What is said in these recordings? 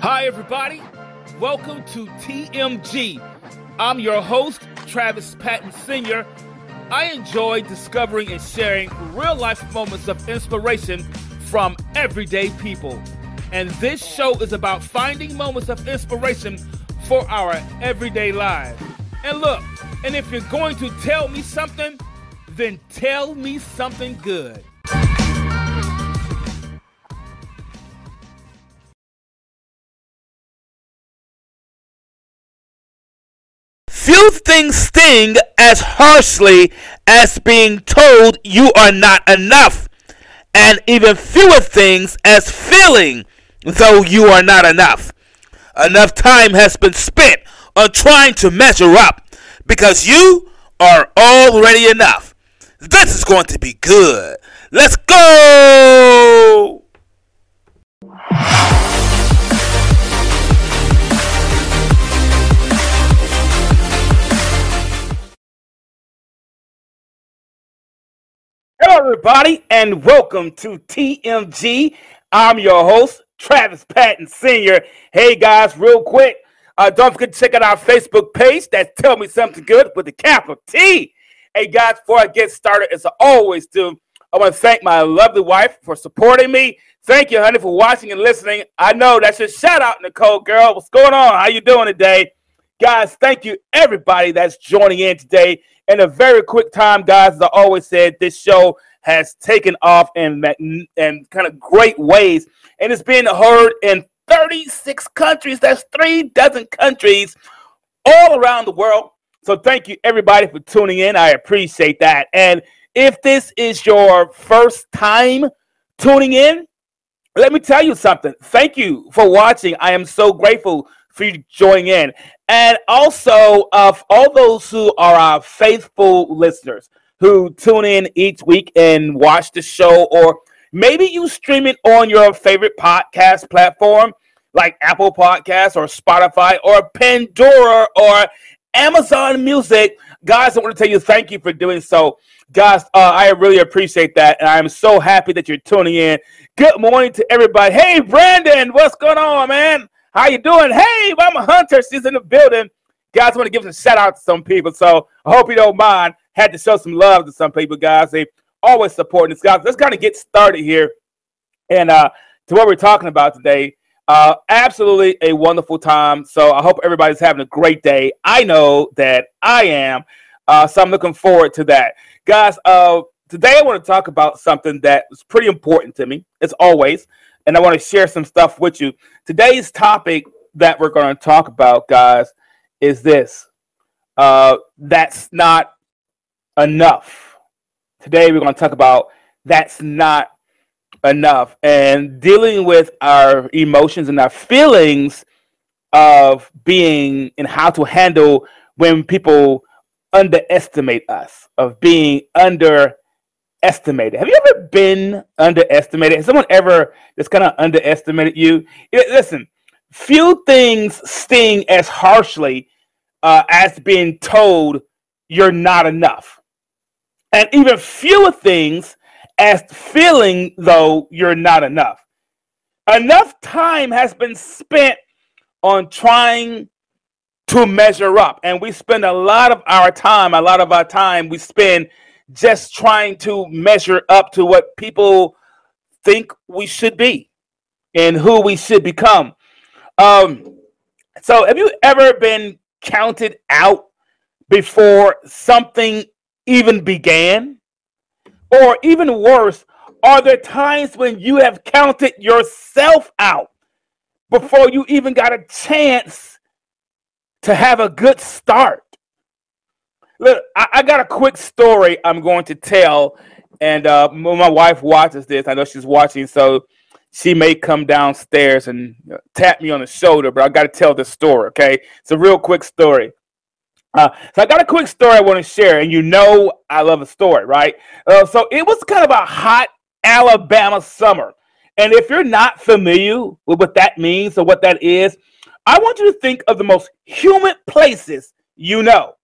Hi, everybody. Welcome to TMG. I'm your host, Travis Patton Sr. I enjoy discovering and sharing real life moments of inspiration from everyday people. And this show is about finding moments of inspiration for our everyday lives. And look, and if you're going to tell me something, then tell me something good. Few things sting as harshly as being told you are not enough, and even fewer things as feeling though you are not enough. Enough time has been spent on trying to measure up because you are already enough. This is going to be good. Let's go! Hello, everybody, and welcome to TMG. I'm your host, Travis Patton Sr. Hey, guys, real quick, uh, don't forget to check out our Facebook page. That's Tell Me Something Good with the capital T. Hey, guys, before I get started, as I always do, I want to thank my lovely wife for supporting me. Thank you, honey, for watching and listening. I know that's a shout out, Nicole, girl. What's going on? How you doing today? Guys, thank you, everybody that's joining in today. In a very quick time, guys, as I always said, this show has taken off in, in kind of great ways, and it's being heard in 36 countries. That's three dozen countries all around the world. So thank you, everybody, for tuning in. I appreciate that. And if this is your first time tuning in, let me tell you something. Thank you for watching. I am so grateful for you joining in. And also, of uh, all those who are our faithful listeners who tune in each week and watch the show, or maybe you stream it on your favorite podcast platform like Apple Podcasts or Spotify or Pandora or Amazon Music. Guys, I want to tell you thank you for doing so. Guys, uh, I really appreciate that. And I'm so happy that you're tuning in. Good morning to everybody. Hey, Brandon, what's going on, man? How you doing? Hey, Mama Hunter, she's in the building. Guys, I want to give a shout out to some people. So I hope you don't mind. Had to show some love to some people, guys. They always supporting us, guys. Let's kind of get started here. And uh, to what we're talking about today. Uh, absolutely a wonderful time. So I hope everybody's having a great day. I know that I am. Uh, so I'm looking forward to that, guys. Uh, today I want to talk about something that is pretty important to me, as always, and I want to share some stuff with you. Today's topic that we're going to talk about, guys, is this. Uh, that's not enough. Today we're going to talk about that's not enough and dealing with our emotions and our feelings of being and how to handle when people underestimate us, of being underestimated. Have you ever been underestimated? Has someone ever just kind of underestimated you? Listen, few things sting as harshly uh, as being told you're not enough. And even fewer things as feeling though you're not enough. Enough time has been spent on trying to measure up. And we spend a lot of our time, a lot of our time we spend just trying to measure up to what people think we should be and who we should become. Um, so have you ever been counted out before something even began? Or even worse, are there times when you have counted yourself out before you even got a chance to have a good start? Look, I, I got a quick story I'm going to tell, and uh, my wife watches this, I know she's watching, so she may come downstairs and tap me on the shoulder, but I got to tell this story, okay? It's a real quick story. Uh, so I got a quick story I want to share, and you know I love a story, right? Uh, so it was kind of a hot Alabama summer, and if you're not familiar with what that means or what that is, I want you to think of the most humid places you know,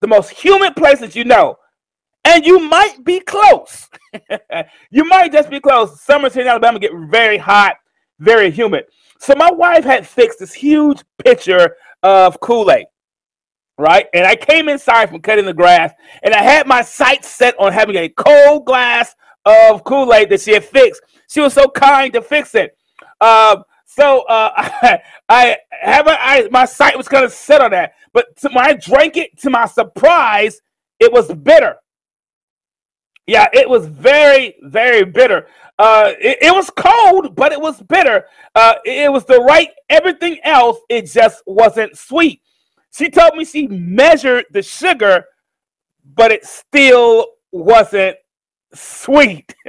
the most humid places you know, and you might be close. you might just be close. Summers here in Alabama get very hot, very humid. So my wife had fixed this huge pitcher of Kool Aid right? And I came inside from cutting the grass, and I had my sights set on having a cold glass of Kool Aid that she had fixed. She was so kind to fix it. Um, so uh, I, I have a, I, my sight was kind of set on that, but to, when I drank it, to my surprise, it was bitter. Yeah, it was very, very bitter. Uh, it, it, was cold, but it was bitter. Uh, it, it was the right everything else. It just wasn't sweet. She told me she measured the sugar, but it still wasn't sweet.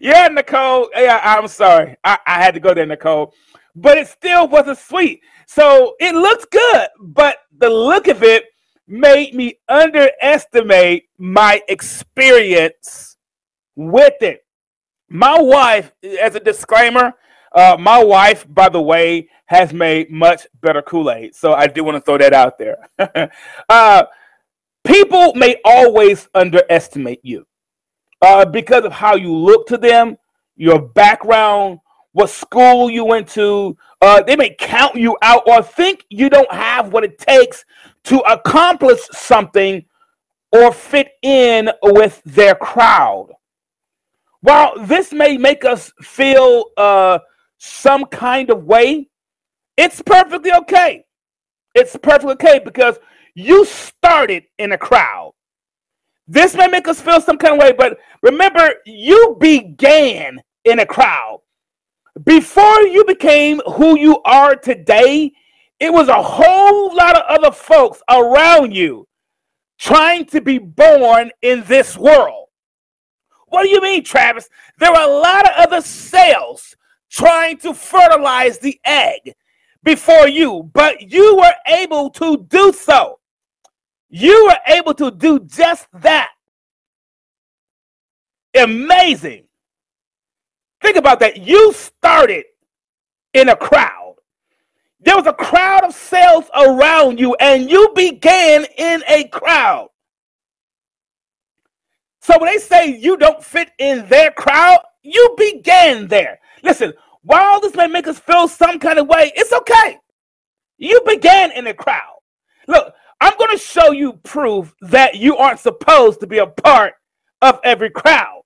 yeah, Nicole. Yeah, I'm sorry. I, I had to go there, Nicole. But it still wasn't sweet. So it looks good, but the look of it made me underestimate my experience with it. My wife, as a disclaimer, uh, my wife, by the way, has made much better Kool Aid. So I do want to throw that out there. uh, people may always underestimate you uh, because of how you look to them, your background, what school you went to. Uh, they may count you out or think you don't have what it takes to accomplish something or fit in with their crowd. While this may make us feel uh, some kind of way, it's perfectly okay. It's perfectly okay because you started in a crowd. This may make us feel some kind of way, but remember, you began in a crowd. Before you became who you are today, it was a whole lot of other folks around you trying to be born in this world. What do you mean, Travis? There are a lot of other cells trying to fertilize the egg before you, but you were able to do so. You were able to do just that. Amazing. Think about that. You started in a crowd. There was a crowd of cells around you, and you began in a crowd. So when they say you don't fit in their crowd, you began there. Listen, while this may make us feel some kind of way, it's okay. You began in a crowd. Look, I'm going to show you proof that you aren't supposed to be a part of every crowd.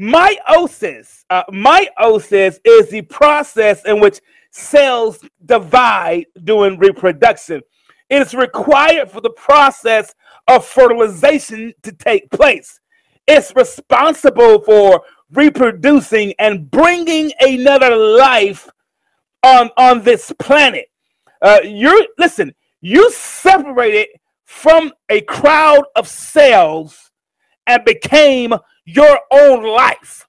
Meiosis, uh, meiosis is the process in which cells divide during reproduction. It is required for the process of fertilization to take place. It's responsible for reproducing and bringing another life on, on this planet. Uh, you're listen, you separated from a crowd of cells and became your own life.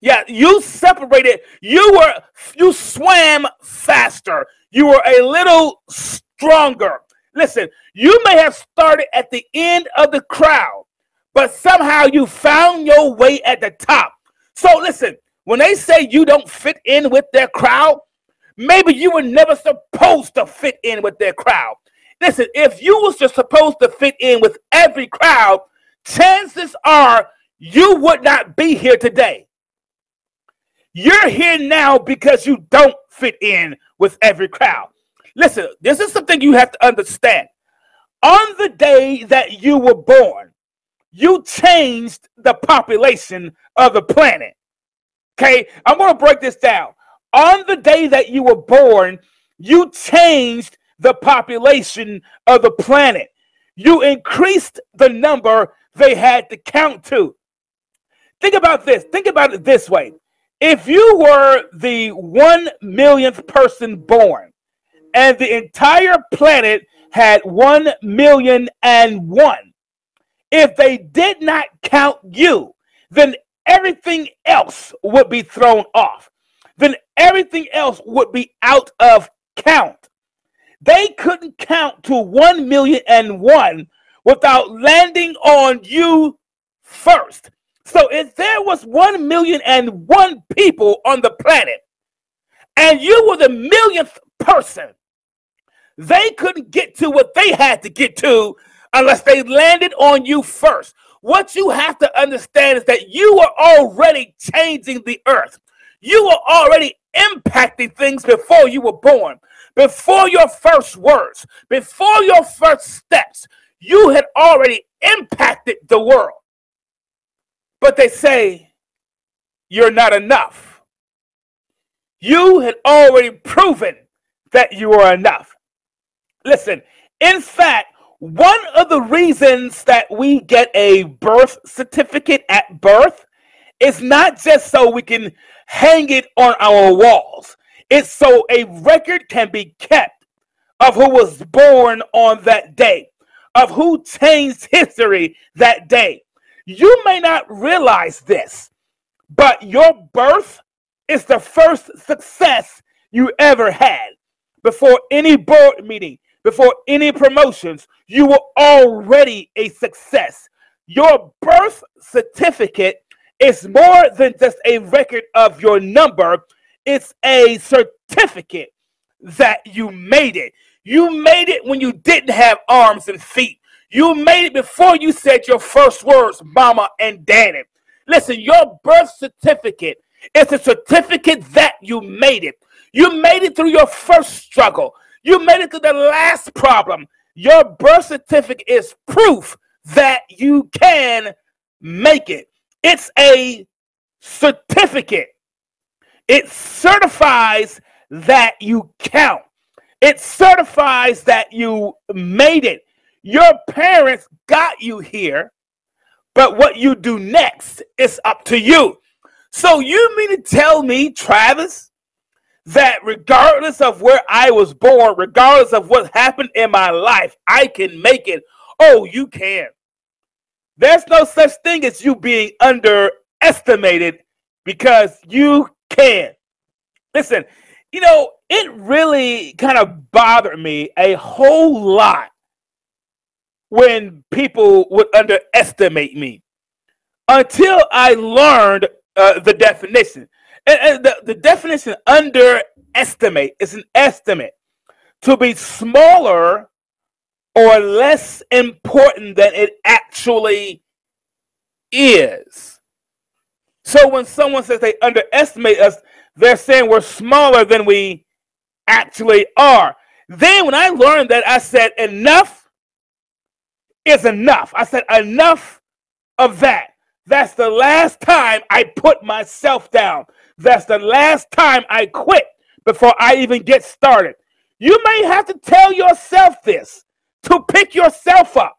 Yeah, you separated, you were you swam faster, you were a little stronger. Listen, you may have started at the end of the crowd, but somehow you found your way at the top. So listen, when they say you don't fit in with their crowd, maybe you were never supposed to fit in with their crowd. Listen, if you was just supposed to fit in with every crowd, chances are you would not be here today. You're here now because you don't fit in with every crowd. Listen, this is something you have to understand. On the day that you were born, you changed the population of the planet. Okay, I'm going to break this down. On the day that you were born, you changed the population of the planet. You increased the number they had to count to. Think about this. Think about it this way. If you were the one millionth person born and the entire planet had one million and one, if they did not count you, then everything else would be thrown off. Then everything else would be out of count. They couldn't count to one million and one without landing on you first. So if there was one million and one people on the planet, and you were the millionth person, they couldn't get to what they had to get to unless they landed on you first. What you have to understand is that you are already changing the earth. You were already impacting things before you were born, before your first words, before your first steps. You had already impacted the world. But they say you're not enough. You had already proven that you are enough. Listen, in fact, one of the reasons that we get a birth certificate at birth is not just so we can hang it on our walls, it's so a record can be kept of who was born on that day, of who changed history that day. You may not realize this, but your birth is the first success you ever had. Before any board meeting, before any promotions, you were already a success. Your birth certificate is more than just a record of your number, it's a certificate that you made it. You made it when you didn't have arms and feet. You made it before you said your first words, mama and daddy. Listen, your birth certificate is a certificate that you made it. You made it through your first struggle. You made it to the last problem. Your birth certificate is proof that you can make it. It's a certificate. It certifies that you count. It certifies that you made it. Your parents got you here, but what you do next is up to you. So you mean to tell me, Travis, that regardless of where I was born, regardless of what happened in my life, I can make it? Oh, you can. There's no such thing as you being underestimated because you can. Listen, you know, it really kind of bothered me a whole lot when people would underestimate me until I learned uh, the definition. And, and the, the definition underestimate is an estimate to be smaller or less important than it actually is. So when someone says they underestimate us, they're saying we're smaller than we actually are. Then when I learned that, I said, enough is enough. I said, enough of that. That's the last time I put myself down. That's the last time I quit before I even get started. You may have to tell yourself this to pick yourself up.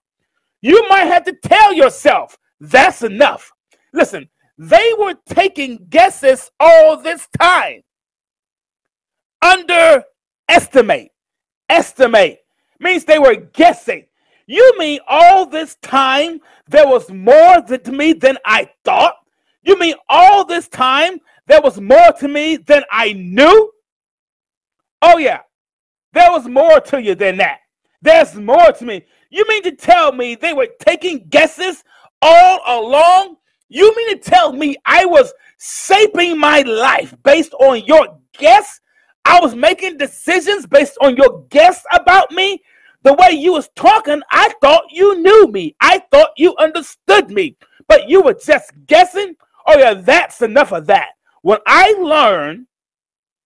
You might have to tell yourself that's enough. Listen, they were taking guesses all this time. Underestimate, estimate means they were guessing. You mean all this time there was more to me than I thought? You mean all this time there was more to me than I knew? Oh, yeah, there was more to you than that. There's more to me. You mean to tell me they were taking guesses all along? You mean to tell me I was shaping my life based on your guess? I was making decisions based on your guess about me? The way you was talking, I thought you knew me. I thought you understood me. But you were just guessing? Oh, yeah, that's enough of that. When I learned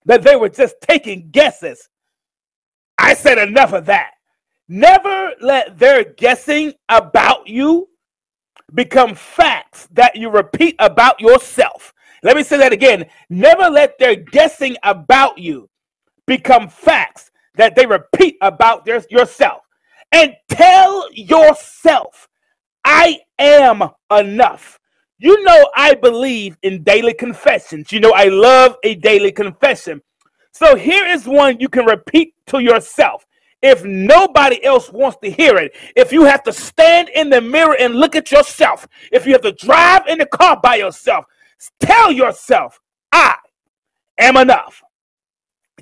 that they were just taking guesses, I said enough of that. Never let their guessing about you become facts that you repeat about yourself. Let me say that again. Never let their guessing about you become facts that they repeat about their, yourself. And tell yourself, I am enough. You know, I believe in daily confessions. You know, I love a daily confession. So here is one you can repeat to yourself. If nobody else wants to hear it, if you have to stand in the mirror and look at yourself, if you have to drive in the car by yourself, tell yourself, I am enough.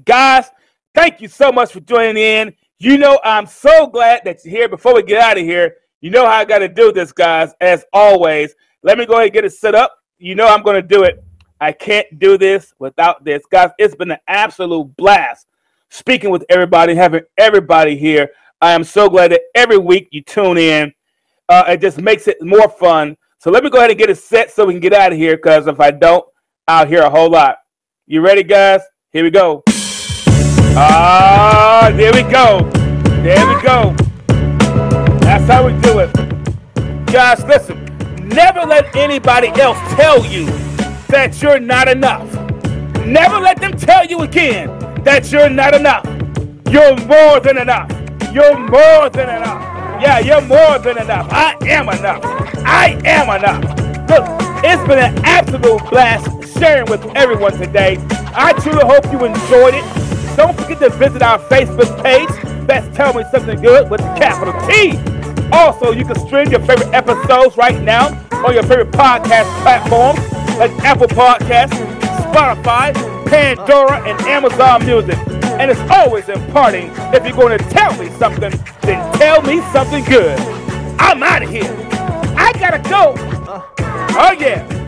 Guys, Thank you so much for joining in. You know, I'm so glad that you're here. Before we get out of here, you know how I got to do this, guys. As always, let me go ahead and get it set up. You know, I'm going to do it. I can't do this without this. Guys, it's been an absolute blast speaking with everybody, having everybody here. I am so glad that every week you tune in. Uh, it just makes it more fun. So let me go ahead and get it set so we can get out of here because if I don't, I'll hear a whole lot. You ready, guys? Here we go. Ah, there we go. There we go. That's how we do it. Guys, listen. Never let anybody else tell you that you're not enough. Never let them tell you again that you're not enough. You're more than enough. You're more than enough. Yeah, you're more than enough. I am enough. I am enough. Look, it's been an absolute blast sharing with everyone today. I truly hope you enjoyed it. Don't forget to visit our Facebook page. That's Tell Me Something Good with the capital T. Also, you can stream your favorite episodes right now on your favorite podcast platforms like Apple Podcasts, Spotify, Pandora, and Amazon Music. And it's always imparting. If you're going to tell me something, then tell me something good. I'm out of here. I gotta go. Uh. Oh, yeah.